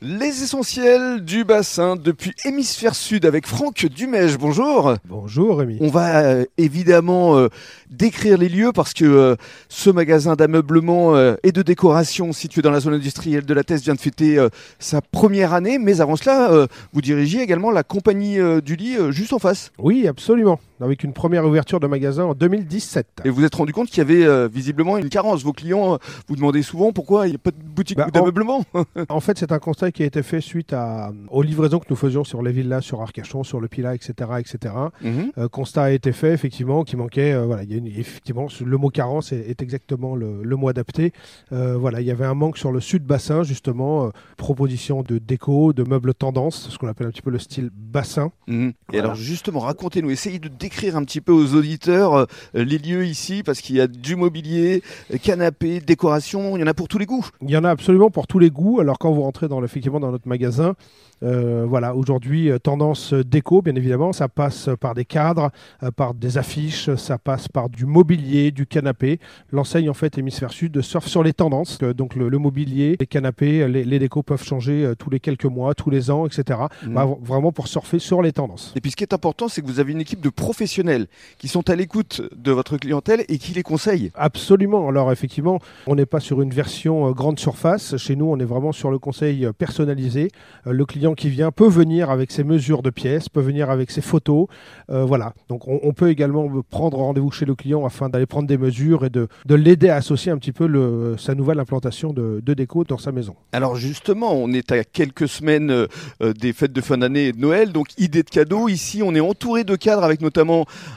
Les essentiels du bassin depuis hémisphère sud avec Franck Dumège. Bonjour. Bonjour Rémi. On va euh, évidemment euh, décrire les lieux parce que euh, ce magasin d'ameublement et de décoration situé dans la zone industrielle de la Thèse vient de fêter sa première année. Mais avant cela, vous dirigiez également la compagnie du lit juste en face. Oui, absolument. Avec une première ouverture de magasin en 2017. Et vous vous êtes rendu compte qu'il y avait euh, visiblement une carence. Vos clients euh, vous demandaient souvent pourquoi il n'y a pas de boutique Bah, d'ameublement. En fait, c'est un constat qui a été fait suite à, aux livraisons que nous faisions sur les villas, sur Arcachon, sur le Pilat, etc. etc. Euh, constat a été fait, effectivement, qui manquait. euh, voilà, il y a une- effectivement, le mot carence est, est exactement le, le mot adapté. Voilà, il y avait un manque sur le sud bassin, justement. proposition de déco, de meubles tendance, ce qu'on appelle un petit peu le style bassin. Mhm. Et Voilà. alors justement, racontez-nous, essayez de décrire un petit peu aux auditeurs euh, les lieux ici, parce qu'il y a du mobilier, euh, canapé, décoration, il y en a pour tous les goûts. Il y en a absolument pour tous les goûts. Alors quand vous rentrez dans, effectivement dans notre magasin, euh, voilà, aujourd'hui euh, tendance déco, bien évidemment, ça passe par des cadres, euh, par des affiches, ça passe par du mobilier, du canapé. L'enseigne en fait hémisphère sud surfe sur les tendances, donc le, le mobilier, les canapés, les, les décos peuvent changer tous les quelques mois, tous les ans, etc. Mhm. Bah, vraiment pour surfer sur les tendances. Et puis ce qui est important, c'est que vous avez une équipe de professionnels qui sont à l'écoute de votre clientèle et qui les conseillent. Absolument. Alors effectivement, on n'est pas sur une version euh, grande surface. Chez nous, on est vraiment sur le conseil euh, personnalisé. Euh, le client qui vient peut venir avec ses mesures de pièces, peut venir avec ses photos. Euh, voilà. Donc on, on peut également prendre rendez-vous chez le client afin d'aller prendre des mesures et de, de l'aider à associer un petit peu le, sa nouvelle implantation de, de déco dans sa maison. Alors justement, on est à quelques semaines des fêtes de fin d'année et de Noël, donc idée de cadeaux. Ici, on est entouré de cadres avec notamment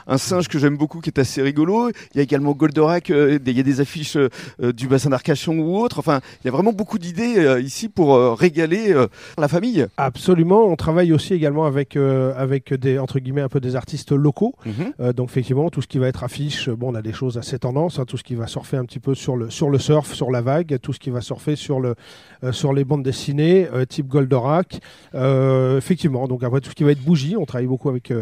un singe que j'aime beaucoup qui est assez rigolo. Il y a également Goldorak, euh, il y a des affiches euh, euh, du bassin d'Arcachon ou autre. Enfin, il y a vraiment beaucoup d'idées ici pour régaler la famille. Absolument. On travaille aussi également avec, avec des, entre guillemets, un peu des artistes locaux. Euh, donc effectivement, tout ce qui va être affiche, bon, on a des choses assez tendances, hein, tout ce qui va surfer un petit peu sur le, sur le surf, sur la vague, tout ce qui va surfer sur, le, sur les bandes dessinées, type Goldorak. Effectivement, donc après tout ce qui va être bougies, on travaille beaucoup avec,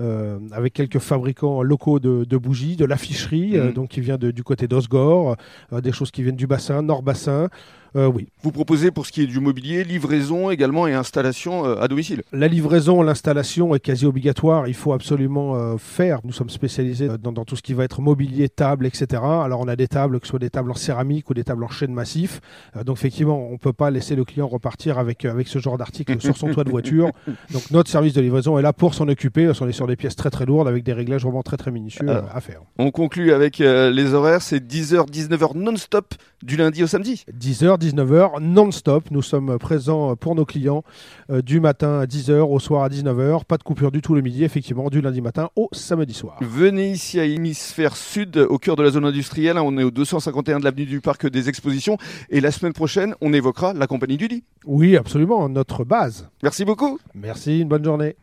euh, avec quelques fabricants locaux de, de bougies, de l'afficherie, euh, Mhm. donc qui vient de- du côté d'Osgore, euh, des choses qui viennent du bassin, Nord-Bassin. Euh, oui, Vous proposez pour ce qui est du mobilier, livraison également et installation euh, à domicile. La livraison, l'installation est quasi obligatoire. Il faut absolument euh, faire. Nous sommes spécialisés dans, dans tout ce qui va être mobilier, table, etc. Alors on a des tables, que ce soit des tables en céramique ou des tables en chêne massif. Donc effectivement, on ne peut pas laisser le client repartir avec, avec ce genre d'article sur son toit de voiture. Donc notre service de livraison est là pour s'en occuper. Parce qu'on est sur des pièces très très lourdes avec des réglages vraiment très très minutieux à faire. On conclut avec les horaires, c'est 10h, 19h non-stop du lundi au samedi. 10h, 19h, non-stop. Nous sommes présents pour nos clients euh, du matin à 10h au soir à 19h. Pas de coupure du tout le midi, effectivement, du lundi matin au samedi soir. Venez ici à Hémisphère Sud, au cœur de la zone industrielle. On est au 251 de l'avenue du Parc des Expositions. Et la semaine prochaine, on évoquera la compagnie du lit. Oui, absolument, notre base. Merci beaucoup. Merci, une bonne journée.